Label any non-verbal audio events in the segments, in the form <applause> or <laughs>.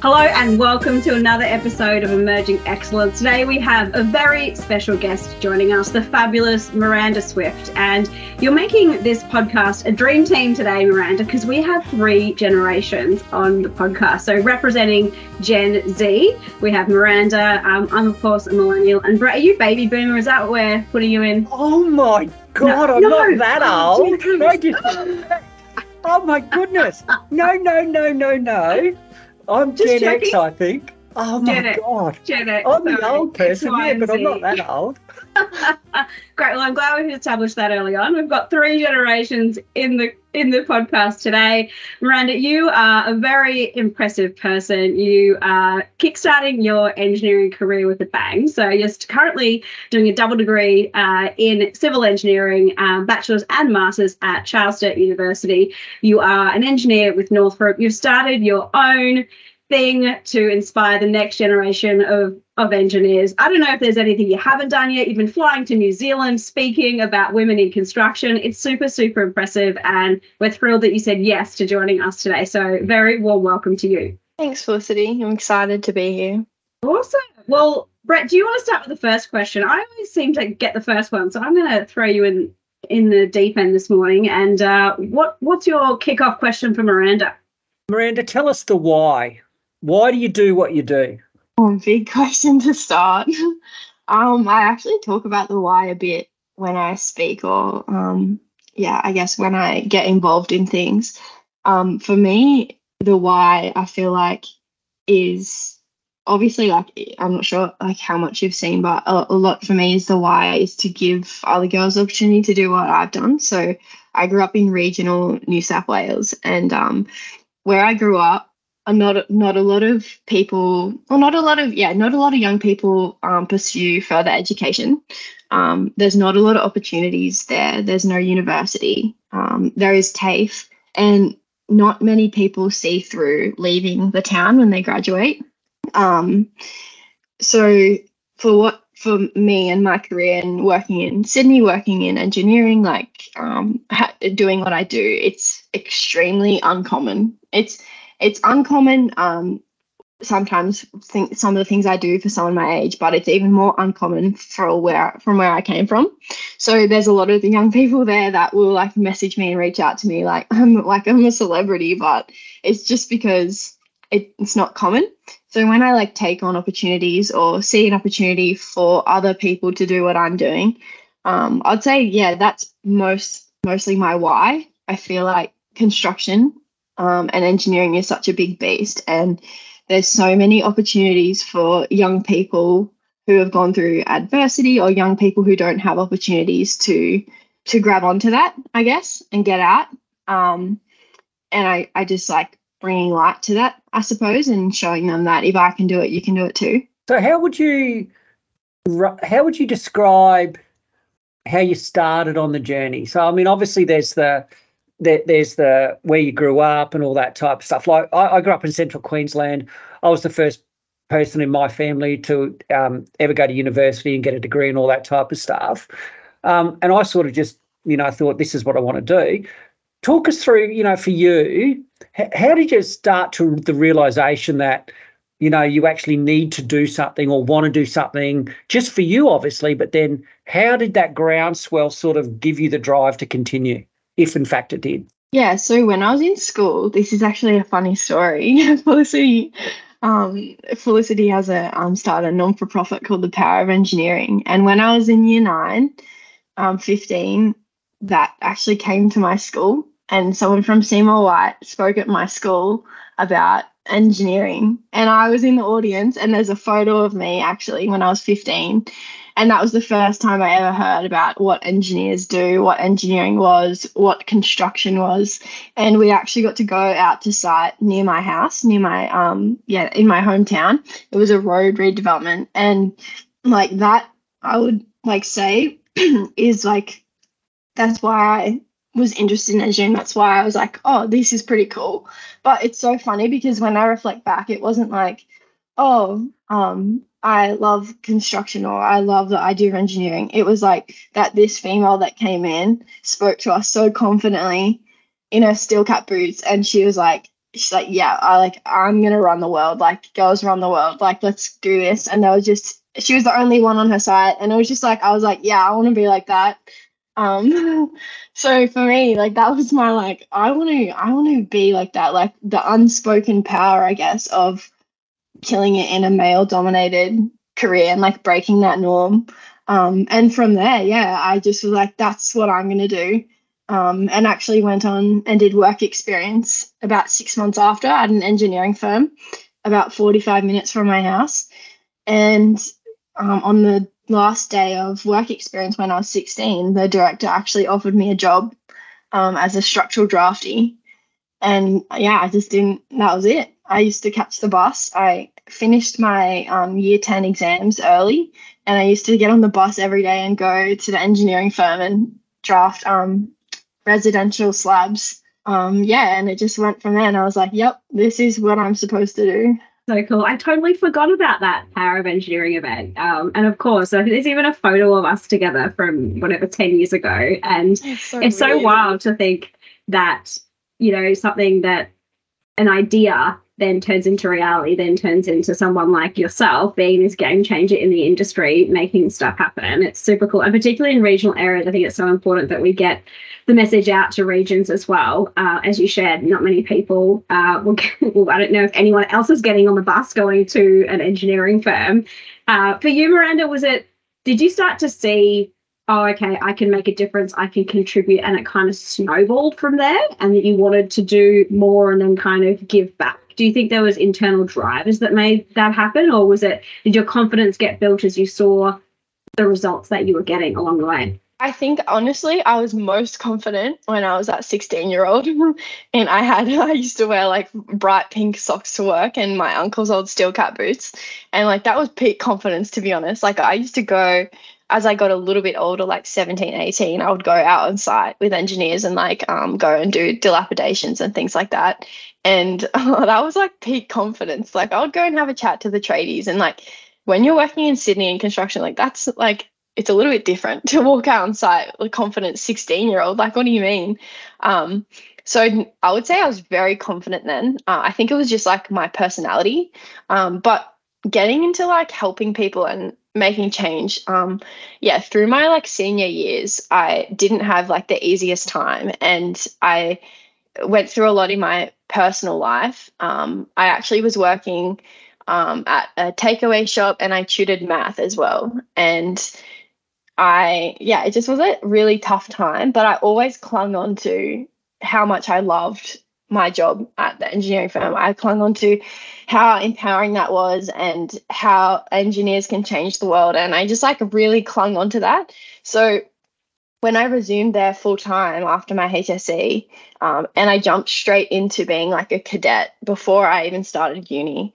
Hello and welcome to another episode of Emerging Excellence. Today we have a very special guest joining us, the fabulous Miranda Swift. And you're making this podcast a dream team today, Miranda, because we have three generations on the podcast. So representing Gen Z, we have Miranda. Um, I'm of course a millennial, and Brett, are you baby boomer? Is that what we're putting you in? Oh my god, No, I'm no. not that Oh, old. Jesus. Oh my goodness. No, no, no, no, no. I'm Just Gen X. I think. Oh my Gen X. god. Gen X, I'm sorry. old person, yeah, but I'm not that old. <laughs> <laughs> Great. Well, I'm glad we've established that early on. We've got three generations in the in the podcast today. Miranda, you are a very impressive person. You are kickstarting your engineering career with a bang. So you're currently doing a double degree uh, in civil engineering, um, bachelor's and master's at Charles Sturt University. You are an engineer with Northrop. You've started your own thing to inspire the next generation of of engineers. I don't know if there's anything you haven't done yet. You've been flying to New Zealand speaking about women in construction. It's super super impressive and we're thrilled that you said yes to joining us today. So very warm welcome to you. Thanks, Felicity. I'm excited to be here. Awesome. Well, Brett, do you want to start with the first question? I always seem to get the first one, so I'm going to throw you in in the deep end this morning. And uh, what what's your kickoff question for Miranda? Miranda, tell us the why. Why do you do what you do? Oh, big question to start. <laughs> um, I actually talk about the why a bit when I speak, or um, yeah, I guess when I get involved in things. Um, for me, the why I feel like is obviously like I'm not sure like how much you've seen, but a, a lot for me is the why is to give other girls the opportunity to do what I've done. So I grew up in regional New South Wales, and um, where I grew up, not not a lot of people, well, not a lot of yeah, not a lot of young people um, pursue further education. Um, there's not a lot of opportunities there. There's no university. Um, there is TAFE, and not many people see through leaving the town when they graduate. Um, so for what for me and my career and working in Sydney, working in engineering, like um, ha- doing what I do, it's extremely uncommon. It's it's uncommon. Um, sometimes think some of the things I do for someone my age, but it's even more uncommon for where from where I came from. So there's a lot of the young people there that will like message me and reach out to me like <laughs> I'm like I'm a celebrity, but it's just because it, it's not common. So when I like take on opportunities or see an opportunity for other people to do what I'm doing, um, I'd say yeah, that's most mostly my why. I feel like construction um, and engineering is such a big beast, and there's so many opportunities for young people who have gone through adversity or young people who don't have opportunities to to grab onto that, I guess, and get out. Um, and I, I just like bringing light to that, I suppose, and showing them that if I can do it, you can do it too. So how would you how would you describe how you started on the journey? So I mean, obviously there's the there, there's the where you grew up and all that type of stuff. Like I, I grew up in central Queensland. I was the first person in my family to um, ever go to university and get a degree and all that type of stuff. Um, and I sort of just you know I thought this is what I want to do. Talk us through, you know, for you, h- how did you start to the realization that you know you actually need to do something or want to do something just for you obviously but then how did that groundswell sort of give you the drive to continue if in fact it did. Yeah, so when I was in school, this is actually a funny story. <laughs> Felicity, um, Felicity has a um, started a non for profit called the Power of Engineering, and when I was in year nine, um, fifteen, that actually came to my school, and someone from Seymour Whyte spoke at my school about engineering, and I was in the audience, and there's a photo of me actually when I was fifteen, and that was the first time I ever heard about what engineers do, what engineering was, what construction was. And we actually got to go out to site near my house, near my um yeah, in my hometown. It was a road redevelopment. And like that, I would like say <clears throat> is like that's why I was interested in engineering. That's why I was like, oh, this is pretty cool. But it's so funny because when I reflect back, it wasn't like, oh, um, I love construction or I love the idea of engineering. It was like that this female that came in spoke to us so confidently in her steel cap boots and she was like, she's like, yeah, I like I'm gonna run the world. Like girls run the world. Like let's do this. And there was just she was the only one on her side, and it was just like I was like, yeah, I want to be like that. Um, <laughs> so for me, like that was my like I want to I want to be like that, like the unspoken power, I guess, of killing it in a male dominated career and like breaking that norm. Um, and from there, yeah, I just was like, that's what I'm gonna do um, and actually went on and did work experience about six months after at an engineering firm, about 45 minutes from my house. And um, on the last day of work experience when I was 16, the director actually offered me a job um, as a structural drafty. And yeah, I just didn't, that was it. I used to catch the bus. I finished my um, year 10 exams early and I used to get on the bus every day and go to the engineering firm and draft um, residential slabs. Um, yeah, and it just went from there. And I was like, yep, this is what I'm supposed to do. So cool. I totally forgot about that Power of Engineering event. Um, and of course, I think there's even a photo of us together from whatever 10 years ago. And it's so, it's so wild to think that, you know, something that an idea then turns into reality, then turns into someone like yourself being this game changer in the industry, making stuff happen. It's super cool. And particularly in regional areas, I think it's so important that we get the message out to regions as well. Uh, as you shared, not many people uh, will, get, <laughs> well, I don't know if anyone else is getting on the bus going to an engineering firm. Uh, for you, Miranda, was it, did you start to see, oh, okay, I can make a difference, I can contribute, and it kind of snowballed from there, and that you wanted to do more and then kind of give back? Do you think there was internal drivers that made that happen, or was it, did your confidence get built as you saw the results that you were getting along the way? I think honestly, I was most confident when I was that 16 year old. <laughs> and I had, <laughs> I used to wear like bright pink socks to work and my uncle's old steel cap boots. And like that was peak confidence, to be honest. Like I used to go, as I got a little bit older, like 17, 18, I would go out on site with engineers and like um, go and do dilapidations and things like that. And oh, <laughs> that was like peak confidence. Like I would go and have a chat to the tradies and like, when you're working in Sydney in construction, like that's like it's a little bit different <laughs> to walk out on site with a confident 16 year old. Like, what do you mean? Um, so I would say I was very confident then. Uh, I think it was just like my personality. Um, but getting into like helping people and making change, um, yeah, through my like senior years, I didn't have like the easiest time. And I went through a lot in my personal life. Um, I actually was working um, at a takeaway shop and I tutored math as well. And I, yeah, it just was a really tough time, but I always clung on to how much I loved my job at the engineering firm. I clung on to how empowering that was and how engineers can change the world. And I just like really clung on to that. So when I resumed there full time after my HSC, um, and I jumped straight into being like a cadet before I even started uni,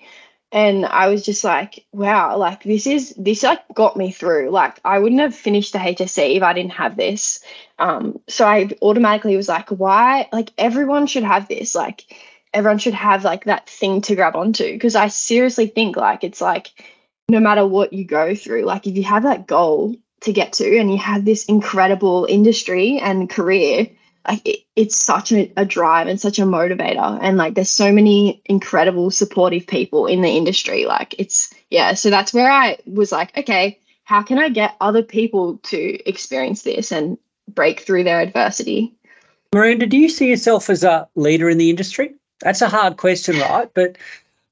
and I was just like, wow, like this is this like got me through. Like I wouldn't have finished the HSC if I didn't have this. Um, so I automatically was like, why? Like everyone should have this. Like everyone should have like that thing to grab onto. Because I seriously think like it's like no matter what you go through, like if you have that goal to get to and you have this incredible industry and career, like it, it's such a, a drive and such a motivator. And like there's so many incredible supportive people in the industry. Like it's yeah so that's where i was like okay how can i get other people to experience this and break through their adversity? Miranda do you see yourself as a leader in the industry? That's a hard question right? But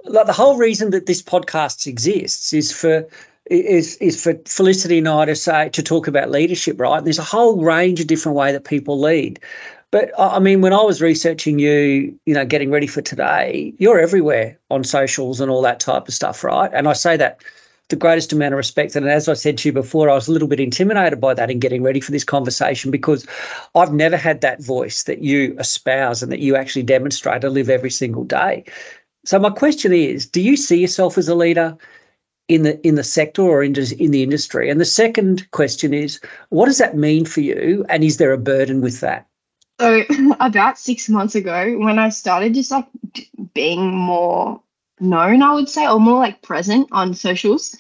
like the whole reason that this podcast exists is for is is for Felicity and I to say to talk about leadership, right? And there's a whole range of different way that people lead. But I mean, when I was researching you, you know, getting ready for today, you're everywhere on socials and all that type of stuff, right? And I say that the greatest amount of respect. And as I said to you before, I was a little bit intimidated by that in getting ready for this conversation because I've never had that voice that you espouse and that you actually demonstrate and live every single day. So my question is, do you see yourself as a leader? In the in the sector or in, in the industry? And the second question is, what does that mean for you? And is there a burden with that? So <laughs> about six months ago, when I started just like being more known, I would say, or more like present on socials,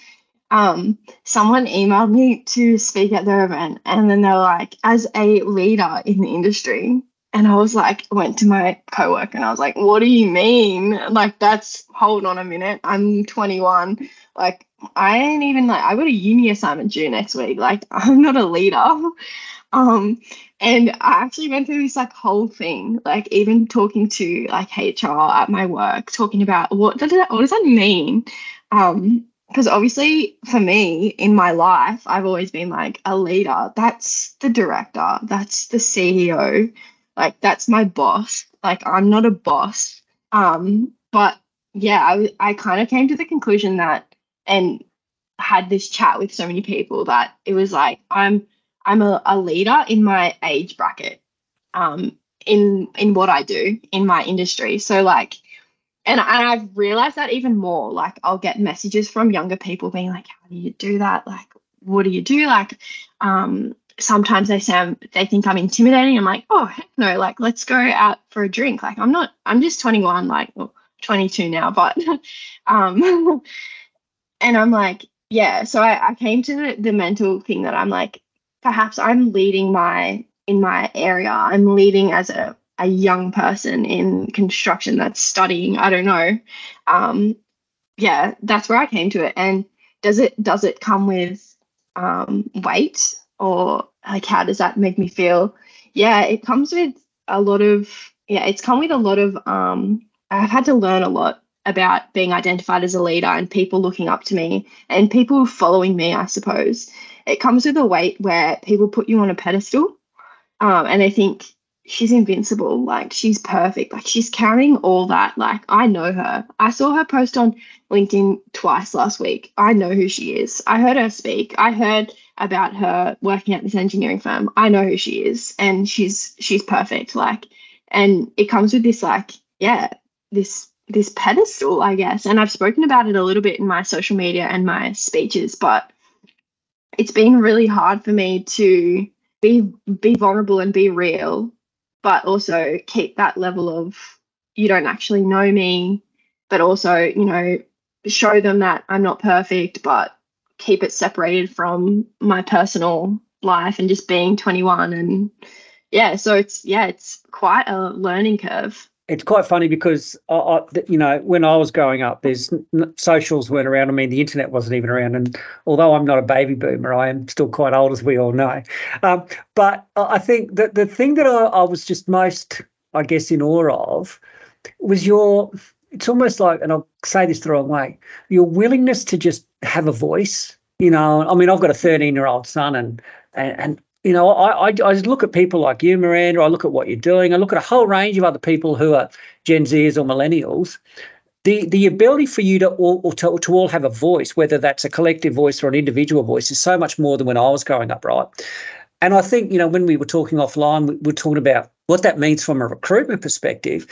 um, someone emailed me to speak at their event, and then they're like, as a leader in the industry, And I was like, went to my coworker and I was like, what do you mean? Like, that's, hold on a minute. I'm 21. Like, I ain't even like, I got a uni assignment due next week. Like, <laughs> I'm not a leader. Um, and I actually went through this like whole thing, like even talking to like HR at my work, talking about what does that, what does that mean? Um, because obviously for me in my life, I've always been like a leader. That's the director. That's the CEO. Like that's my boss. Like I'm not a boss. Um, but yeah, I I kind of came to the conclusion that and had this chat with so many people that it was like I'm I'm a, a leader in my age bracket. Um, in in what I do in my industry. So like and, and I've realized that even more. Like I'll get messages from younger people being like, How do you do that? Like, what do you do? Like, um, sometimes they I'm, they think I'm intimidating. I'm like, oh heck no, like let's go out for a drink. Like I'm not, I'm just 21, like well, 22 now, but <laughs> um <laughs> and I'm like, yeah. So I, I came to the, the mental thing that I'm like, perhaps I'm leading my in my area. I'm leading as a a young person in construction that's studying. I don't know. Um, yeah, that's where I came to it. And does it does it come with um, weight or like how does that make me feel? Yeah, it comes with a lot of yeah, it's come with a lot of um, I've had to learn a lot about being identified as a leader and people looking up to me and people following me, I suppose. It comes with a weight where people put you on a pedestal um, and they think she's invincible. Like she's perfect. Like she's carrying all that. Like I know her. I saw her post on LinkedIn twice last week. I know who she is. I heard her speak. I heard about her working at this engineering firm. I know who she is and she's she's perfect. Like and it comes with this like yeah, this this pedestal, I guess. And I've spoken about it a little bit in my social media and my speeches, but it's been really hard for me to be be vulnerable and be real but also keep that level of you don't actually know me, but also, you know, show them that I'm not perfect, but keep it separated from my personal life and just being 21 and yeah so it's yeah it's quite a learning curve it's quite funny because I, I, you know when I was growing up, there's socials weren't around. I mean, the internet wasn't even around. And although I'm not a baby boomer, I am still quite old, as we all know. Um, but I think that the thing that I, I was just most, I guess, in awe of was your. It's almost like, and I'll say this the wrong way, your willingness to just have a voice. You know, I mean, I've got a 13 year old son, and and, and you know, I, I, I look at people like you, Miranda. I look at what you're doing. I look at a whole range of other people who are Gen Zers or millennials. The the ability for you to all to, to all have a voice, whether that's a collective voice or an individual voice, is so much more than when I was growing up, right? And I think you know when we were talking offline, we were talking about what that means from a recruitment perspective.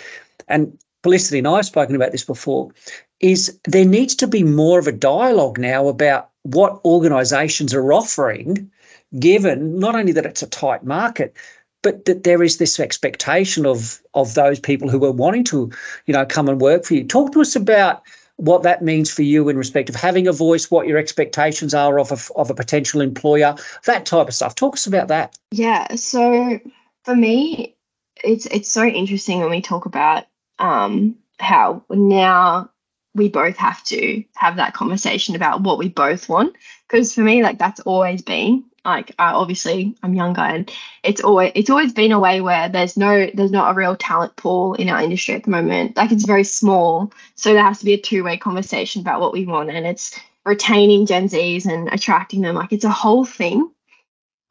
And Felicity and I have spoken about this before. Is there needs to be more of a dialogue now about what organisations are offering given not only that it's a tight market, but that there is this expectation of of those people who are wanting to, you know, come and work for you. Talk to us about what that means for you in respect of having a voice, what your expectations are of a, of a potential employer, that type of stuff. Talk us about that. Yeah. So for me, it's it's so interesting when we talk about um, how now we both have to have that conversation about what we both want. Because for me, like that's always been like uh, obviously I'm younger and it's always it's always been a way where there's no there's not a real talent pool in our industry at the moment. Like it's very small so there has to be a two-way conversation about what we want and it's retaining gen z's and attracting them. Like it's a whole thing.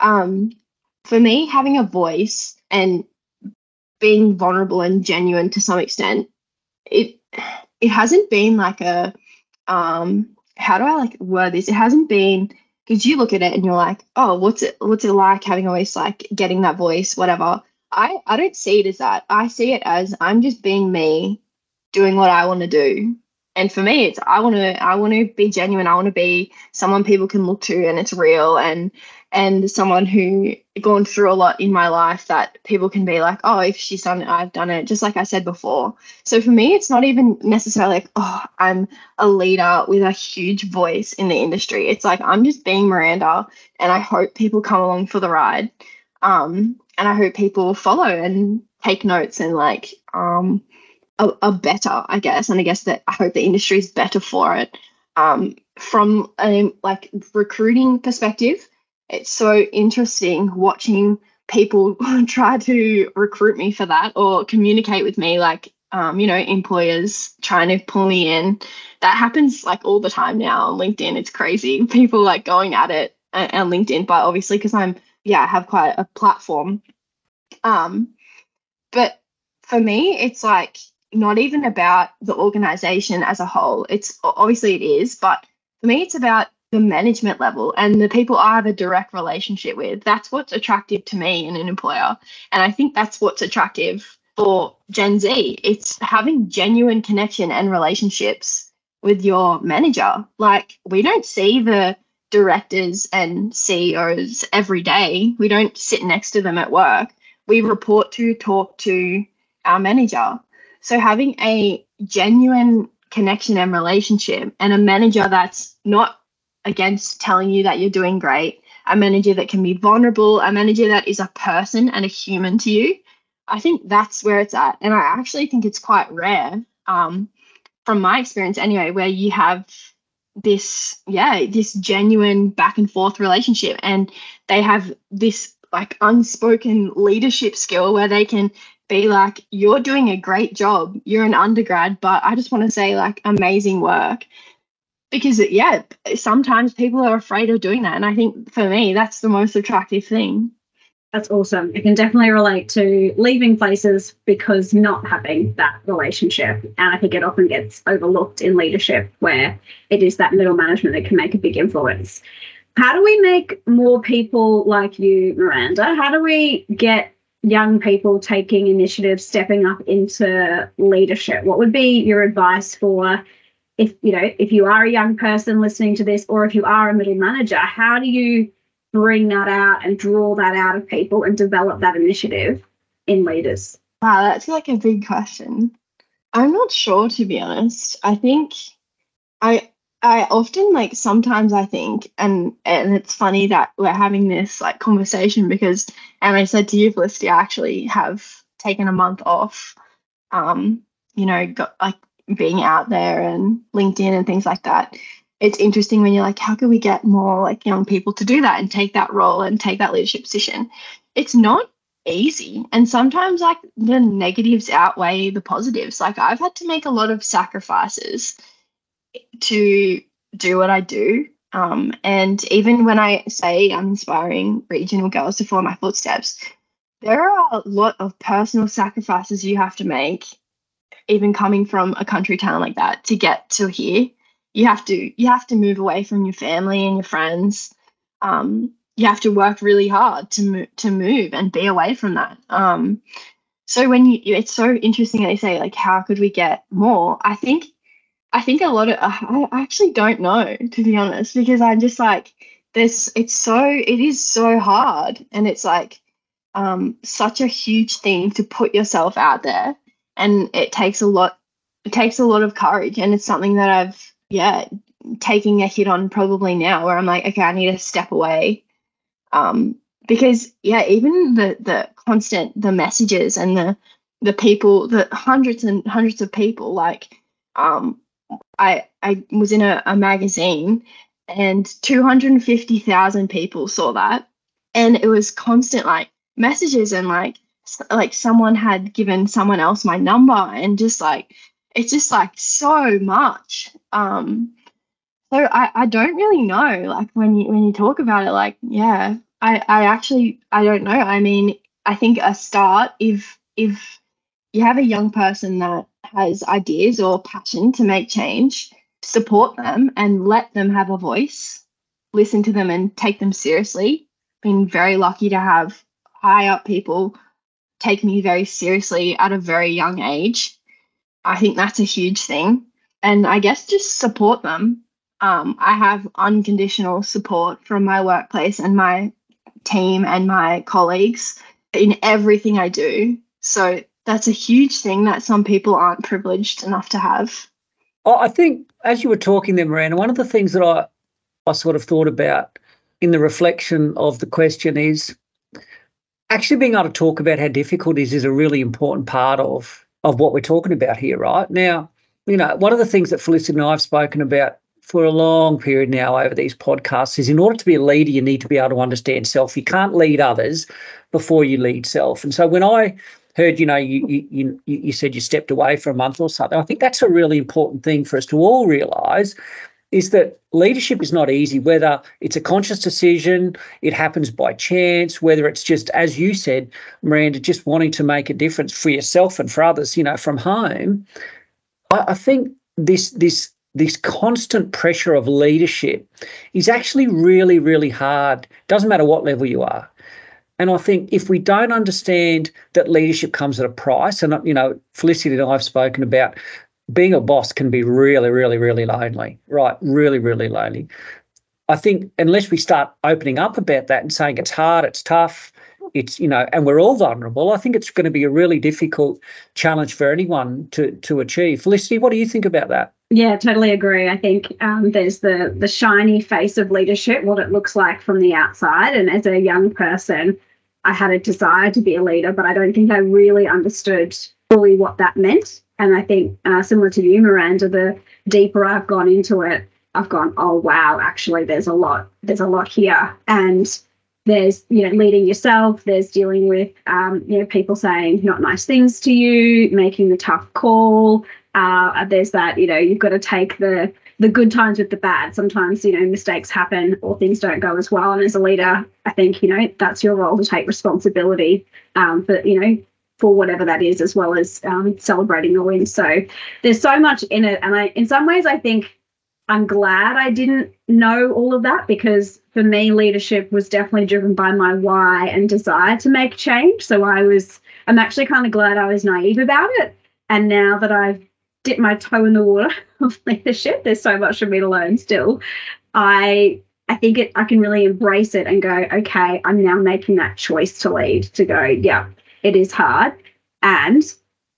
Um for me having a voice and being vulnerable and genuine to some extent it it hasn't been like a um how do i like word this it hasn't been because you look at it and you're like, oh, what's it what's it like having a voice, like getting that voice, whatever. I I don't see it as that. I see it as I'm just being me, doing what I want to do. And for me, it's I want to I want to be genuine. I want to be someone people can look to and it's real and and someone who gone through a lot in my life that people can be like, oh, if she's done it, I've done it, just like I said before. So for me, it's not even necessarily like, oh, I'm a leader with a huge voice in the industry. It's like I'm just being Miranda, and I hope people come along for the ride. Um, and I hope people follow and take notes and like um are, are better, I guess. And I guess that I hope the industry is better for it. Um, from a like recruiting perspective, it's so interesting watching people <laughs> try to recruit me for that or communicate with me like um, you know employers trying to pull me in. That happens like all the time now on linkedin. It's crazy. <laughs> People like going at it on linkedin but obviously because i'm yeah have quite a platform. Um but for me it's like not even about the organization as a whole. It's obviously it is but for me it's about the management level and the people I have a direct relationship with. That's what's attractive to me in an employer. And I think that's what's attractive for Gen Z. It's having genuine connection and relationships with your manager. Like, we don't see the directors and CEOs every day, we don't sit next to them at work. We report to, talk to our manager. So, having a genuine connection and relationship and a manager that's not against telling you that you're doing great, a manager that can be vulnerable, a manager that is a person and a human to you. I think that's where it's at. And I actually think it's quite rare, um, from my experience anyway, where you have this, yeah, this genuine back and forth relationship and they have this like unspoken leadership skill where they can be like, you're doing a great job. You're an undergrad, but I just want to say, like, amazing work because yeah sometimes people are afraid of doing that and i think for me that's the most attractive thing. That's awesome. I can definitely relate to leaving places because not having that relationship and i think it often gets overlooked in leadership where it is that middle management that can make a big influence. How do we make more people like you miranda? How do we get young people taking initiative stepping up into leadership? What would be your advice for if you know if you are a young person listening to this or if you are a middle manager how do you bring that out and draw that out of people and develop that initiative in leaders? Wow that's like a big question. I'm not sure to be honest. I think i i often like sometimes i think and and it's funny that we're having this like conversation because and i said to you felicity i actually have taken a month off um you know got like being out there and LinkedIn and things like that. It's interesting when you're like, how can we get more like young people to do that and take that role and take that leadership position? It's not easy. And sometimes like the negatives outweigh the positives. Like I've had to make a lot of sacrifices to do what I do. Um, and even when I say I'm inspiring regional girls to follow my footsteps, there are a lot of personal sacrifices you have to make even coming from a country town like that to get to here you have to you have to move away from your family and your friends. Um, you have to work really hard to move to move and be away from that. Um, so when you it's so interesting they say like how could we get more? I think i think a lot of i actually don't know to be honest because i'm just like this it's so it is so hard and it's like um, such a huge thing to put yourself out there and it takes a lot it takes a lot of courage and it's something that I've yeah taking a hit on probably now where I'm like okay I need to step away. Um because yeah even the the constant the messages and the the people the hundreds and hundreds of people like um I I was in a, a magazine and 250,000 people saw that. And it was constant like messages and like like someone had given someone else my number and just like it's just like so much um so i i don't really know like when you when you talk about it like yeah i i actually i don't know i mean i think a start if if you have a young person that has ideas or passion to make change support them and let them have a voice listen to them and take them seriously. Been very lucky to have high up people take me very seriously at a very young age. I think that's a huge thing. And I guess just support them. Um, I have unconditional support from my workplace and my team and my colleagues in everything I do. So that's a huge thing that some people aren't privileged enough to have. I think as you were talking there, Miranda, one of the things that I, I sort of thought about in the reflection of the question is actually being able to talk about how difficult it is is a really important part of of what we're talking about here, right? Now, you know, one of the things that Felicity and I have spoken about for a long period now over these podcasts is in order to be a leader, you need to be able to understand self. You can't lead others before you lead self. And so when I heard, you know, you you you, you said you stepped away for a month or something, I think that's a really important thing for us to all realize is that leadership is not easy, whether it's a conscious decision, it happens by chance, whether it's just, as you said, Miranda, just wanting to make a difference for yourself and for others, you know, from home. I, I think this this this constant pressure of leadership is actually really, really hard. Doesn't matter what level you are. And I think if we don't understand that leadership comes at a price, and you know, Felicity and I have spoken about being a boss can be really, really, really lonely, right? Really, really lonely. I think unless we start opening up about that and saying it's hard, it's tough, it's you know, and we're all vulnerable, I think it's going to be a really difficult challenge for anyone to to achieve. Felicity, what do you think about that? Yeah, totally agree. I think um, there's the the shiny face of leadership, what it looks like from the outside, and as a young person, I had a desire to be a leader, but I don't think I really understood fully what that meant. And I think, uh, similar to you, Miranda, the deeper I've gone into it, I've gone, oh wow, actually, there's a lot, there's a lot here, and there's you know leading yourself. There's dealing with um, you know people saying not nice things to you, making the tough call. Uh, there's that you know you've got to take the the good times with the bad. Sometimes, you know, mistakes happen or things don't go as well. And as a leader, I think, you know, that's your role to take responsibility um, for, you know, for whatever that is, as well as um, celebrating the win. So there's so much in it. And I, in some ways, I think I'm glad I didn't know all of that because for me, leadership was definitely driven by my why and desire to make change. So I was, I'm actually kind of glad I was naive about it. And now that I've dipped my toe in the water <laughs> of leadership, there's so much for me to learn still. I I think it, I can really embrace it and go, okay, I'm now making that choice to lead, to go, yeah, it is hard and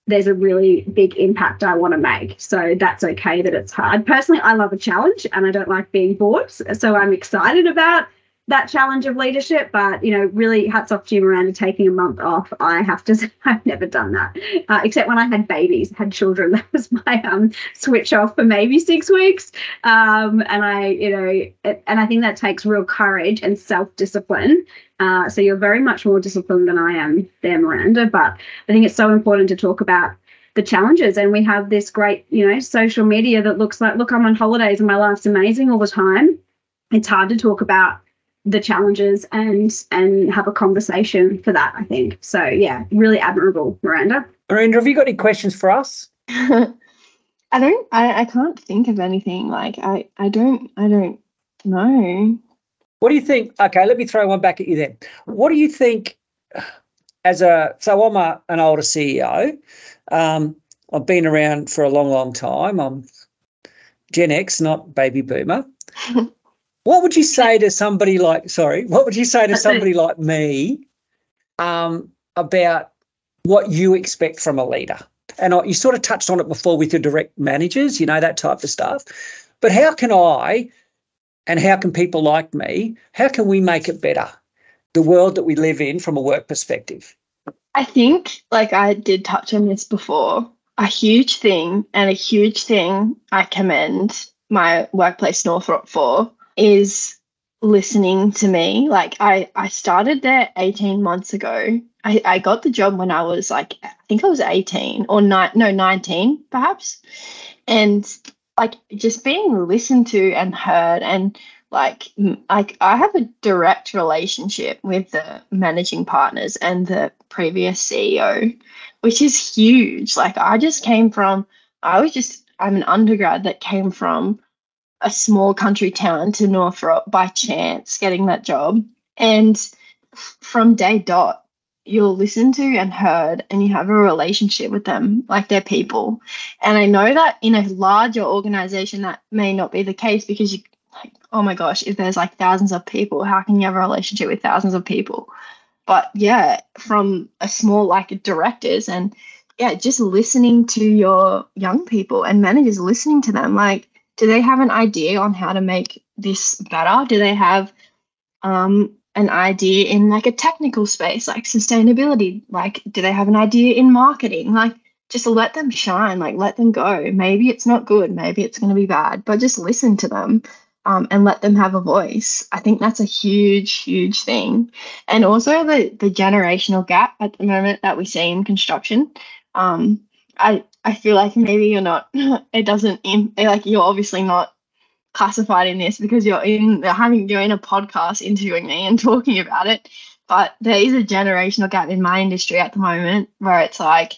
there's a really big impact I want to make. So that's okay that it's hard. Personally, I love a challenge and I don't like being bored. So I'm excited about that challenge of leadership. But, you know, really hats off to you, Miranda, taking a month off. I have to <laughs> say, I've never done that, uh, except when I had babies, had children. <laughs> That was my um, switch off for maybe six weeks. Um, and I, you know, it, and I think that takes real courage and self discipline. Uh, so you're very much more disciplined than I am there, Miranda. But I think it's so important to talk about the challenges. And we have this great you know social media that looks like look i'm on holidays and my life's amazing all the time. It's hard to talk about the challenges and and have a conversation for that i think. So yeah really admirable miranda. Miranda have you got any questions for us? <laughs> I don't I, I can't think of anything. Like i i don't i don't know what do you think? Okay let me throw one back at you then. What do you think as a so i'm a, an older ceo um, i've been around for a long long time. I'm gen x not baby boomer. <laughs> What would you say to somebody like, sorry, what would you say to <laughs> somebody like me um, about what you expect from a leader? And you sort of touched on it before with your direct managers, you know, that type of stuff. But how can I and how can people like me, how can we make it better? The world that we live in from a work perspective. I think, like I did touch on this before, a huge thing and a huge thing I commend my workplace Northrop for is listening to me. Like I, I started there 18 months ago. I, I got the job when I was like, I think I was 18 or nine, no, 19 perhaps. And like just being listened to and heard and like like I have a direct relationship with the managing partners and the previous CEO, which is huge. Like I just came from I was just I'm an undergrad that came from a small country town to Northrop by chance getting that job. And from day dot, you'll listen to and heard and you have a relationship with them like they're people. And I know that in a larger organization that may not be the case because you like, oh my gosh, if there's like thousands of people, how can you have a relationship with thousands of people? But yeah, from a small like directors and yeah, just listening to your young people and managers listening to them like do they have an idea on how to make this better? Do they have um, an idea in like a technical space, like sustainability? Like, do they have an idea in marketing? Like, just let them shine, like, let them go. Maybe it's not good, maybe it's going to be bad, but just listen to them um, and let them have a voice. I think that's a huge, huge thing. And also the, the generational gap at the moment that we see in construction. Um, I, I feel like maybe you're not, <laughs> it doesn't, in like, you're obviously not classified in this because you're in having you're in a podcast interviewing me and <laughs> talking about it. But there is a generational gap in my industry at the moment where it's like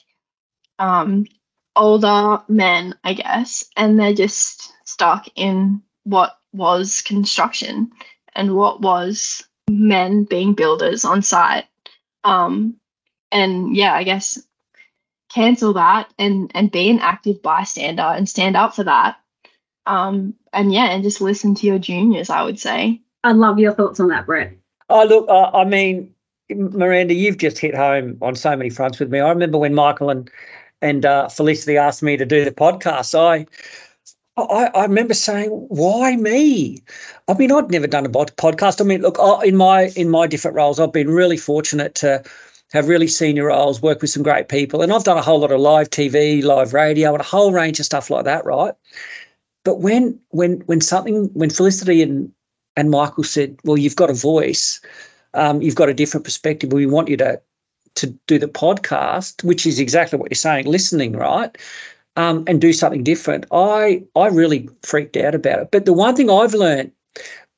um older men, I guess, and they're just stuck in what was construction and what was men being builders on site. Um and yeah, I guess cancel that and and be an active bystander and stand up for that um, and yeah, and just listen to your juniors, I would say. I love your thoughts on that, Brett. Oh, look, uh, I mean, Miranda, you've just hit home on so many fronts with me. I remember when Michael and and uh, Felicity asked me to do the podcast. I, I, I remember saying, "Why me?" I mean, I'd never done a podcast. I mean, look, in my in my different roles, I've been really fortunate to have really senior roles, work with some great people, and I've done a whole lot of live TV, live radio, and a whole range of stuff like that, right? But when when when something when Felicity and and Michael said, "Well, you've got a voice, um, you've got a different perspective. We want you to to do the podcast, which is exactly what you're saying, listening, right, um, and do something different." I I really freaked out about it. But the one thing I've learned,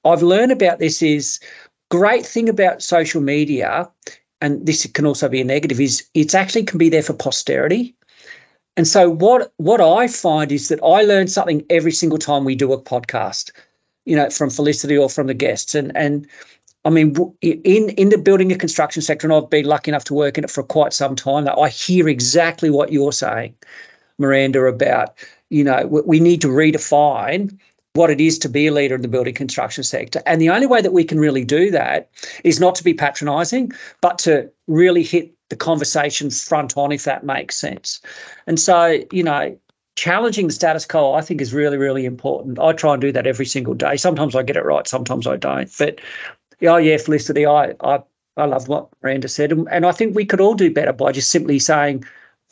I've learned about this is great thing about social media, and this can also be a negative, is it's actually can be there for posterity. And so what what I find is that I learn something every single time we do a podcast, you know, from Felicity or from the guests. And and I mean, in in the building and construction sector, and I've been lucky enough to work in it for quite some time. Now I hear exactly what you're saying, Miranda, about you know we need to redefine what it is to be a leader in the building construction sector. And the only way that we can really do that is not to be patronizing, but to really hit the conversation front on, if that makes sense. And so, you know, challenging the status quo, I think, is really, really important. I try and do that every single day. Sometimes I get it right, sometimes I don't. But oh yeah, Felicity, I I I love what Miranda said, and and I think we could all do better by just simply saying,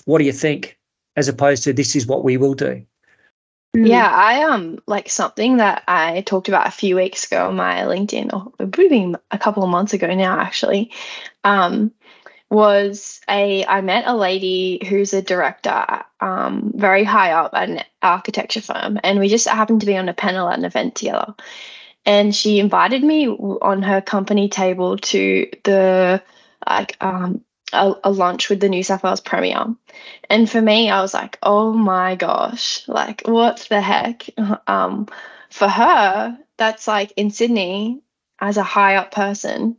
"What do you think?" as opposed to "This is what we will do." Mm. Yeah, I um like something that I talked about a few weeks ago on my LinkedIn, or maybe a couple of months ago now, actually. Um, was a I met a lady who's a director, um, very high up at an architecture firm, and we just happened to be on a panel at an event together. And she invited me on her company table to the like um, a, a, lunch with the New South Wales Premier. And for me, I was like, oh my gosh, like what the heck? <laughs> Um, for her, that's like in Sydney as a high up person,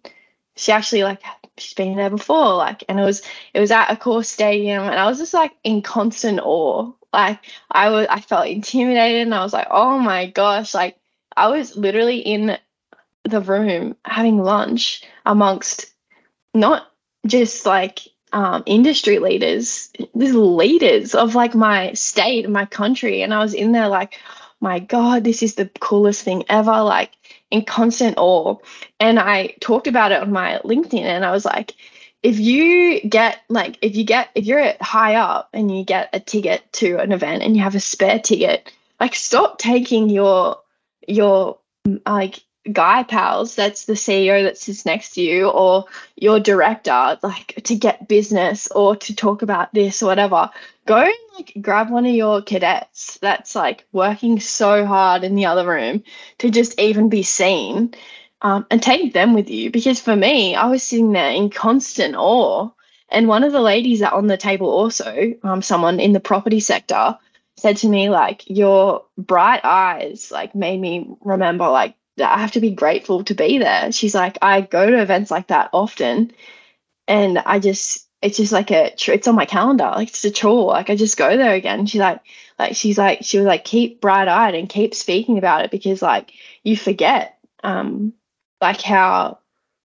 she actually like she's been there before like and it was it was at Accor stadium and i was just like in constant awe like i was i felt intimidated and i was like oh my gosh like i was literally in the room having lunch amongst not just like um, industry leaders, these leaders of like my state, my country. And I was in there like, my God, this is the coolest thing ever. Like, in constant awe. And I talked about it on my LinkedIn and I was like, if you get like if you get if you're at high up and you get a ticket to an event and you have a spare ticket, like stop taking your your like guy pals that's the CEO that sits next to you or your director like to get business or to talk about this or whatever go and like grab one of your cadets that's like working so hard in the other room to just even be seen um, and take them with you because for me I was sitting there in constant awe and one of the ladies that on the table also um, someone in the property sector said to me like your bright eyes like made me remember like I have to be grateful to be there. She's like, I go to events like that often, and I just it's just like a it's on my calendar, like it's a chore. Like I just go there again. She's like, like she's like she was like keep bright eyed and keep speaking about it because like you forget um like how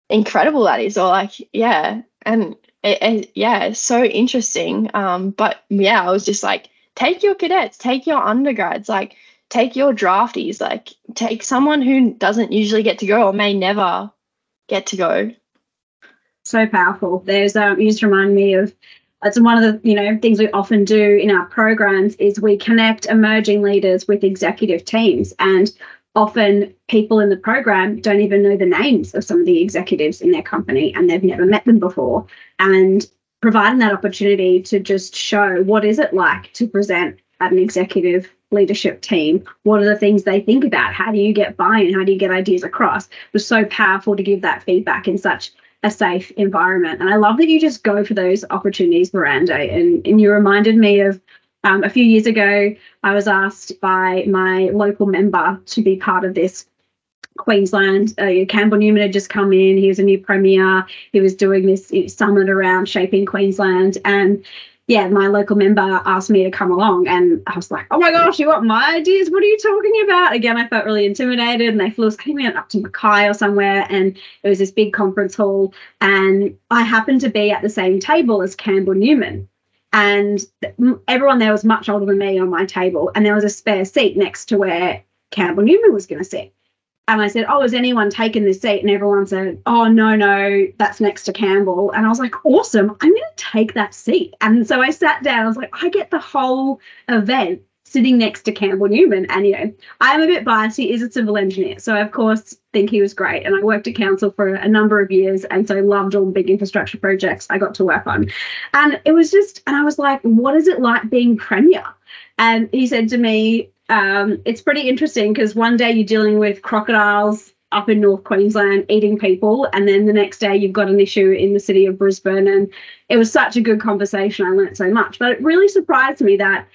incredible that is or like yeah and it, it, yeah it's so interesting um but yeah i was just like take your cadets take your undergrads like take your draftees, like take someone who doesn't usually get to go or may never get to go. So powerful. There's um, you just remind me of it's one of the you know things we often do in our programs is we connect emerging leaders with executive teams. And often people in the program don't even know the names of some of the executives in their company and they've never met them before. And providing that opportunity to just show what is it like to present at an executive leadership team what are the things they think about? How do you get buy-in? How do you get ideas across? It was so powerful to give that feedback in such a safe environment and i love that you just go for those opportunities miranda and, and you reminded me of um, a few years ago, I was asked by my local member to be part of this Queensland. Uh, Campbell Newman had just come in. He was a new premier. He was doing this summit around shaping Queensland. And yeah, my local member asked me to come along. And I was like, oh my gosh, you want my ideas? What are you talking about? Again, I felt really intimidated. And they flew us, I think we went up to Mackay or somewhere. And it was this big conference hall. And I happened to be at the same table as Campbell Newman and everyone there was much older than me on my table and there was a spare seat next to where campbell newman was going to sit and i said oh has anyone taken this seat and everyone said oh no no that's next to campbell and i was like awesome i'm going to take that seat and so i sat down i was like i get the whole event sitting next to Campbell Newman. And, you know, I'm a bit biased. He is a civil engineer. So, I, of course, think he was great. And I worked at council for a number of years. And so loved all the big infrastructure projects I got to work on. And it was just, and I was like, what is it like being Premier? And he said to me, um, it's pretty interesting because one day you're dealing with crocodiles up in North Queensland eating people, and then the next day you've got an issue in the city of Brisbane. And it was such a good conversation. I learned so much, but it really surprised me that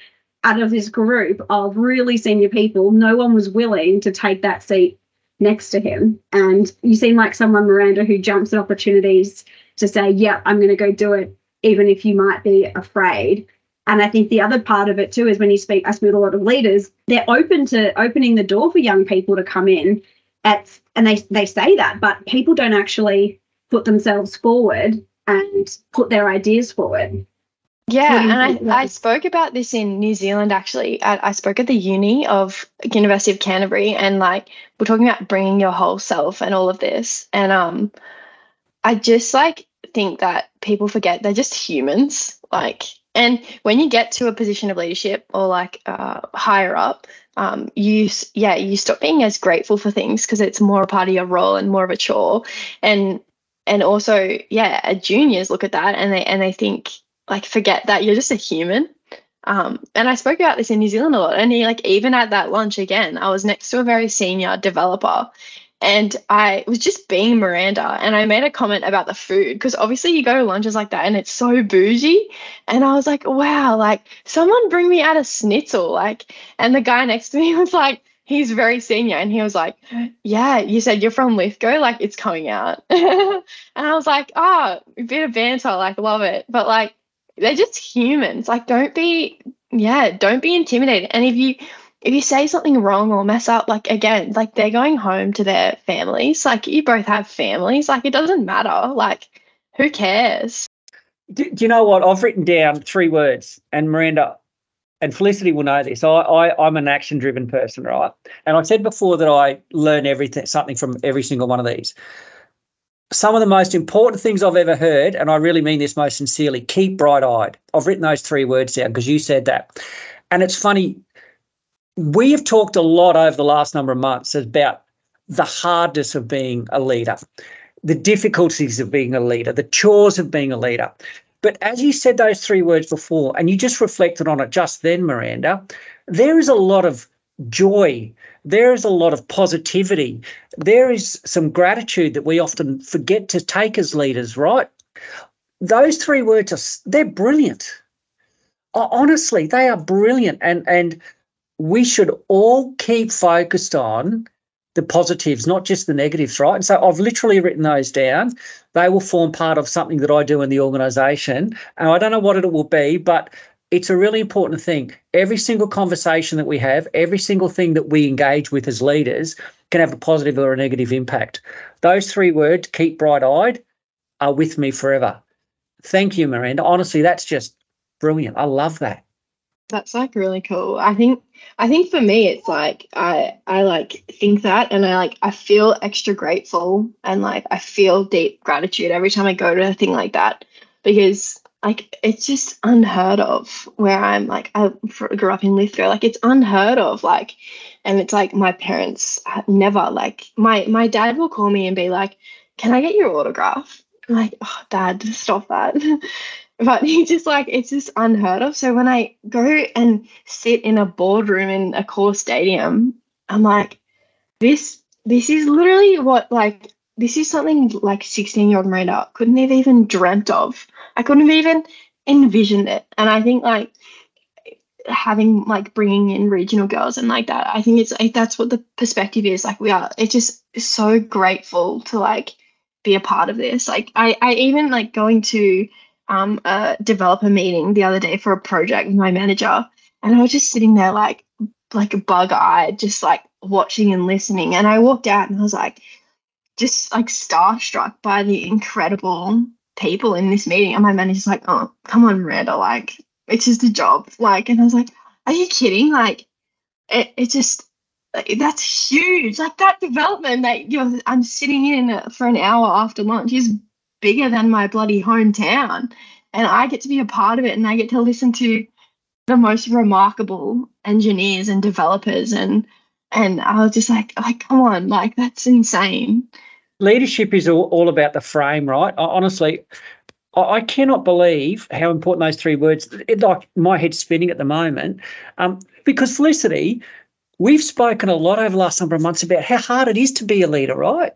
out of this group of really senior people, no one was willing to take that seat next to him. And you seem like someone, Miranda, who jumps at opportunities to say, yeah, I'm going to go do it, even if you might be afraid. And I think the other part of it too is when you speak, I speak to a lot of leaders, they're open to opening the door for young people to come in at, and they, they say that, but people don't actually put themselves forward and put their ideas forward. Yeah, and I, I spoke about this in New Zealand actually. I, I, spoke at the uni of University of Canterbury, and like we're talking about bringing your whole self and all of this. And um, I just like think that people forget they're just humans. Like, and when you get to a position of leadership or like uh, higher up, um, you yeah you stop being as grateful for things because it's more a part of your role and more of a chore. And and also yeah, juniors look at that and they and they think like forget that you're just a human. Um, and I spoke about this in New Zealand a lot. And he, like, even at that lunch again, I was next to a very senior developer and I was just being Miranda and I made a comment about the food because obviously you go to lunches like that and it's so bougie. And I was like, wow, like someone bring me out a schnitzel. Like, and the guy next to me <laughs> was like, he's very senior and he was like, yeah, you said you're from Lithgow, like it's coming out. <laughs> and I was like, oh, a bit of banter, like love it. But like, they're just humans. Like, don't be, yeah, don't be intimidated. And if you, if you say something wrong or mess up, like again, like they're going home to their families. Like you both have families. Like it doesn't matter. Like who cares? Do, do you know what? I've written down three words, and Miranda and Felicity will know this. I, I I'm an action driven person, right? And I said before that I learn everything, something from every single one of these some of the most important things I've ever heard, and I really mean this most sincerely, keep bright eyed. I've written those three words down because you said that. And it's funny, we have talked a lot over the last number of months about the hardness of being a leader, the difficulties of being a leader, the chores of being a leader. But as you said those three words before, and you just reflected on it just then, Miranda, there is a lot of joy there is a lot of positivity. There is some gratitude that we often forget to take as leaders, right? Those three words are they're brilliant. Honestly, they are brilliant. And and we should all keep focused on the positives, not just the negatives, right? And so I've literally written those down. They will form part of something that I do in the organization. And I don't know what it will be, but it's a really important thing. Every single conversation that we have, every single thing that we engage with as leaders can have a positive or a negative impact. Those three words, keep bright eyed, are with me forever. Thank you, Miranda. Honestly, that's just brilliant. I love that. That's like really cool. I think I think for me it's like I I like think that and I like I feel extra grateful and like I feel deep gratitude every time I go to a thing like that because like it's just unheard of where I'm like I grew up in Lithgow like it's unheard of like and it's like my parents never like my my dad will call me and be like can I get your autograph? I'm like oh dad stop that <laughs> but <laughs> he just like it's just unheard of so when I go and sit in a boardroom in Accor Stadium I'm like this this is literally what like this is something like 16 year old Miranda couldn't have even dreamt of. I couldn't have even envisioned it. And I think like having like bringing in regional girls and like that, I think it's like that's what the perspective is. Like we are, it's just so grateful to like be a part of this. Like I, I even like going to um, a developer meeting the other day for a project with my manager, and I was just sitting there like like a bug eyed, just like watching and listening. And I walked out and I was like, just like starstruck by the incredible people in this meeting. And my manager's like, oh, come on, Miranda, like, it's just a job. Like, and I was like, are you kidding? Like, it, it just, that's huge. Like, that development that you're, I'm sitting in for an hour after lunch is bigger than my bloody hometown. And I get to be a part of it and I get to listen to the most remarkable engineers and developers and and I was just like, like, come on, like that's insane leadership is all, all about the frame, right? I, honestly, I, cannot believe how important those three words. It, like my head's spinning at the moment, um, because Felicity, we've spoken a lot over the last number of months about how hard it is to be a leader, right?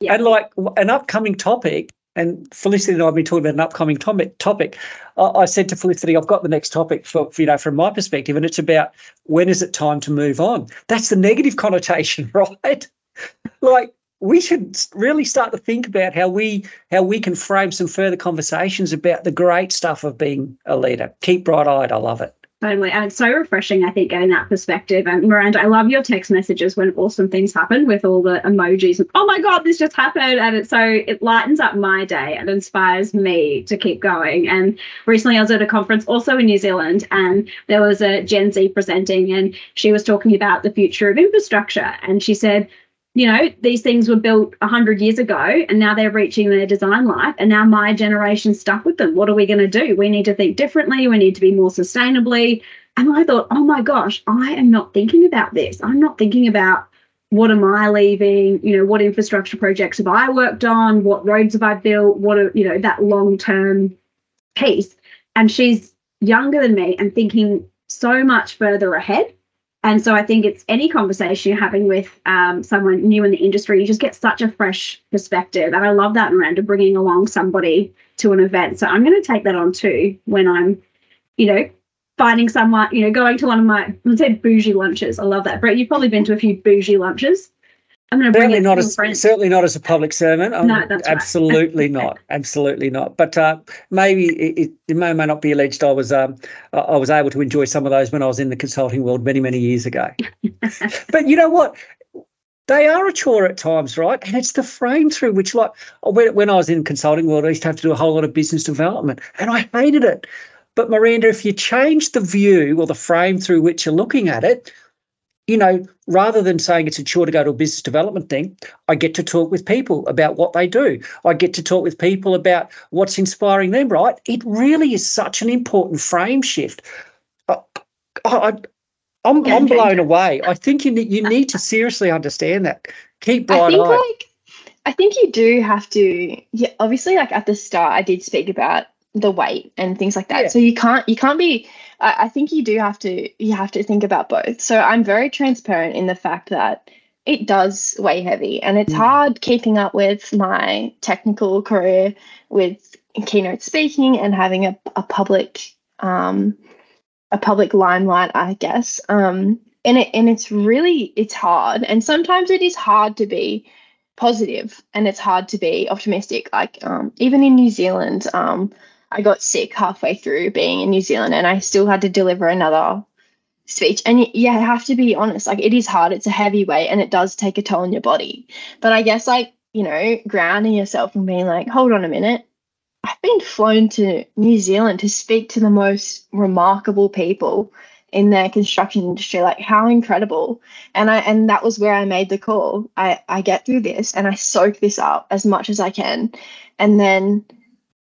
Yeah. And like an upcoming topic, and Felicity and I have been talking about an upcoming topic. Topic. I, said to Felicity, "I've got the next topic for, for, you know from my perspective, and it's about when is it time to move on." That's the negative <laughs> connotation, <laughs> right? like we should really start to think about how we how we can frame some further conversations about the great stuff of being a leader. Keep bright eyed. I love it. Totally. And it's so refreshing, I think, getting that perspective. And Miranda, I love your text messages when awesome things happen with all the emojis and, oh my God, this just happened. And it's so, it lightens up my day and inspires me to keep going. And recently I was at a conference also in New Zealand and there was a Gen Z presenting and she was talking about the future of infrastructure. And she said, you know, these things were built 100 years ago and now they're reaching their design life. And now my generation's stuck with them. What are we going to do? We need to think differently. We need to be more sustainably. And I thought, oh my gosh, I am not thinking about this. I'm not thinking about what am I leaving? You know, what infrastructure projects have I worked on? What roads have I built? What are, you know, that long term piece. And she's younger than me and thinking so much further ahead and so I think it's any conversation you're having with um, someone new in the industry, you just get such a fresh perspective. And I love that, Miranda, bringing along somebody to an event. So I'm going to take that on too when I'm, you know, finding someone, you know, going to one of my, let's say bougie lunches. I love that. Brett, you've probably been to a few bougie lunches. I'm going to certainly not as friends. certainly not as a public sermon. No, that's absolutely right. <laughs> not. Absolutely not. But uh, maybe it, it, may or may not be alleged. I was um, I was able to enjoy some of those when I was in the consulting world many many years ago. <laughs> but you know what? They are a chore at times, right? And it's the frame through which, like, when, when I was in consulting world, I used to have to do a whole lot of business development, and I hated it. But Miranda, if you change the view or the frame through which you're looking at it, you know, rather than saying it's a chore to go to a business development thing, I get to talk with people about what they do. I get to talk with people about what's inspiring them, right? It really is such an important frame shift. Uh, I, I, I'm, I'm blown away. I think you need, you need to seriously understand that. Keep bright I Like, I think you do have to. Yeah, obviously, like at the start, I did speak about the weight and things like that. Yeah. So you can't you can't be I, I think you do have to you have to think about both. So I'm very transparent in the fact that it does weigh heavy and it's mm. hard keeping up with my technical career with keynote speaking and having a, a public um, a public limelight i guess um, and it and it's really it's hard and sometimes it is hard to be positive and it's hard to be optimistic like um, even in new zealand um, I got sick halfway through being in New Zealand and I still had to deliver another speech. And yeah, I have to be honest, like it is hard. It's a heavy weight and it does take a toll on your body. But I guess like, you know, grounding yourself and being like, hold on a minute. I've been flown to New Zealand to speak to the most remarkable people in their construction industry. Like how incredible. And I and that was where I made the call. I, I get through this and I soak this up as much as I can. And then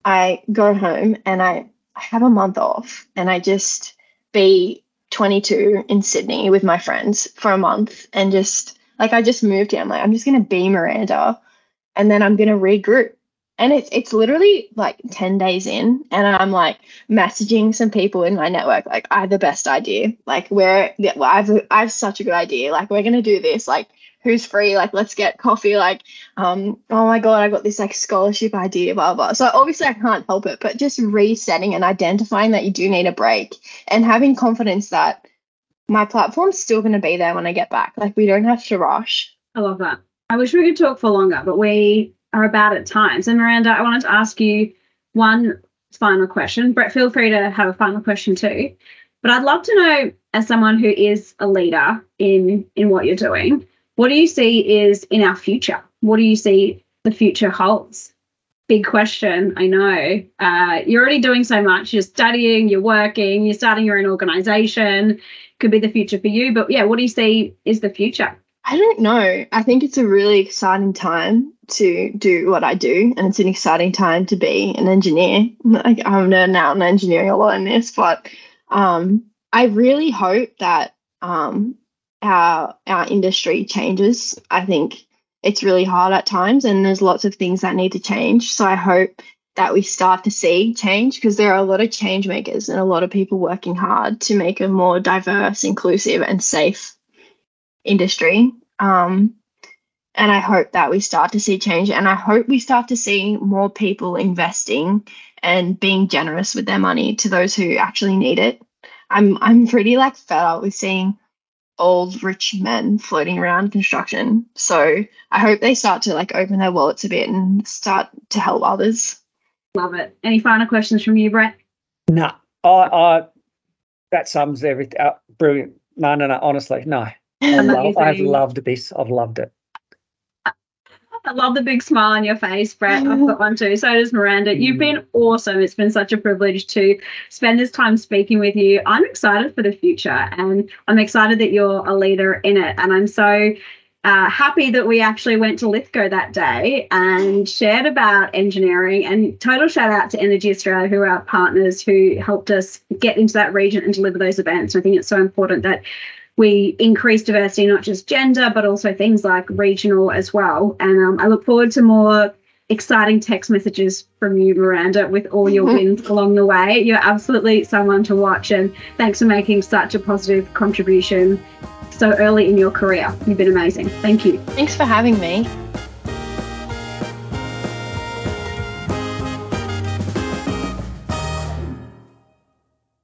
I go home and I have a month off and I just be 22 in Sydney with my friends for a month and just like I just moved here. I'm like, I'm just gonna be Miranda and then I'm gonna regroup. And it's it's literally like 10 days in, and I'm like messaging some people in my network, like, I have the best idea. Like we're yeah, well, I've I have such a good idea. Like we're gonna do this. Like who's free? Like let's get coffee. Like, um, oh my god, I got this like scholarship idea, blah blah. So obviously I can't help it, but just resetting and identifying that you do need a break and having confidence that my platform's still gonna be there when I get back. Like we don't have to rush. I love that. I wish we could talk for longer, but we are about at times. And Miranda, I wanted to ask you one final question. Brett, feel free to have a final question too. But I'd love to know, as someone who is a leader in in what you're doing, what do you see is in our future? What do you see the future holds? Big question, I know. Uh, you're already doing so much. You're studying, you're working, you're starting your own organization. Could be the future for you. But yeah, what do you see is the future? I don't know. I think it's a really exciting time to do what I do, and it's an exciting time to be an engineer. Like I'm nerding out on engineering a lot in this, but um, I really hope that um, our our industry changes. I think it's really hard at times, and there's lots of things that need to change. So I hope that we start to see change because there are a lot of change makers and a lot of people working hard to make a more diverse, inclusive, and safe industry. Um, and I hope that we start to see change. And I hope we start to see more people investing and being generous with their money to those who actually need it. I'm I'm pretty like fed up with seeing old rich men floating around construction. So I hope they start to like open their wallets a bit and start to help others. Love it. Any final questions from you, Brett? No, I, I that sums everything. up. brilliant. No, no, no. Honestly, no. <laughs> I love, I've loved this. I've loved it. I love the big smile on your face, Brett. I've got one too. So does Miranda. You've been awesome. It's been such a privilege to spend this time speaking with you. I'm excited for the future and I'm excited that you're a leader in it. And I'm so uh, happy that we actually went to Lithgow that day and shared about engineering. And total shout out to Energy Australia, who are our partners who helped us get into that region and deliver those events. I think it's so important that we increase diversity, not just gender, but also things like regional as well. And um, I look forward to more exciting text messages from you, Miranda, with all your wins along the way. You're absolutely someone to watch. And thanks for making such a positive contribution so early in your career. You've been amazing. Thank you. Thanks for having me.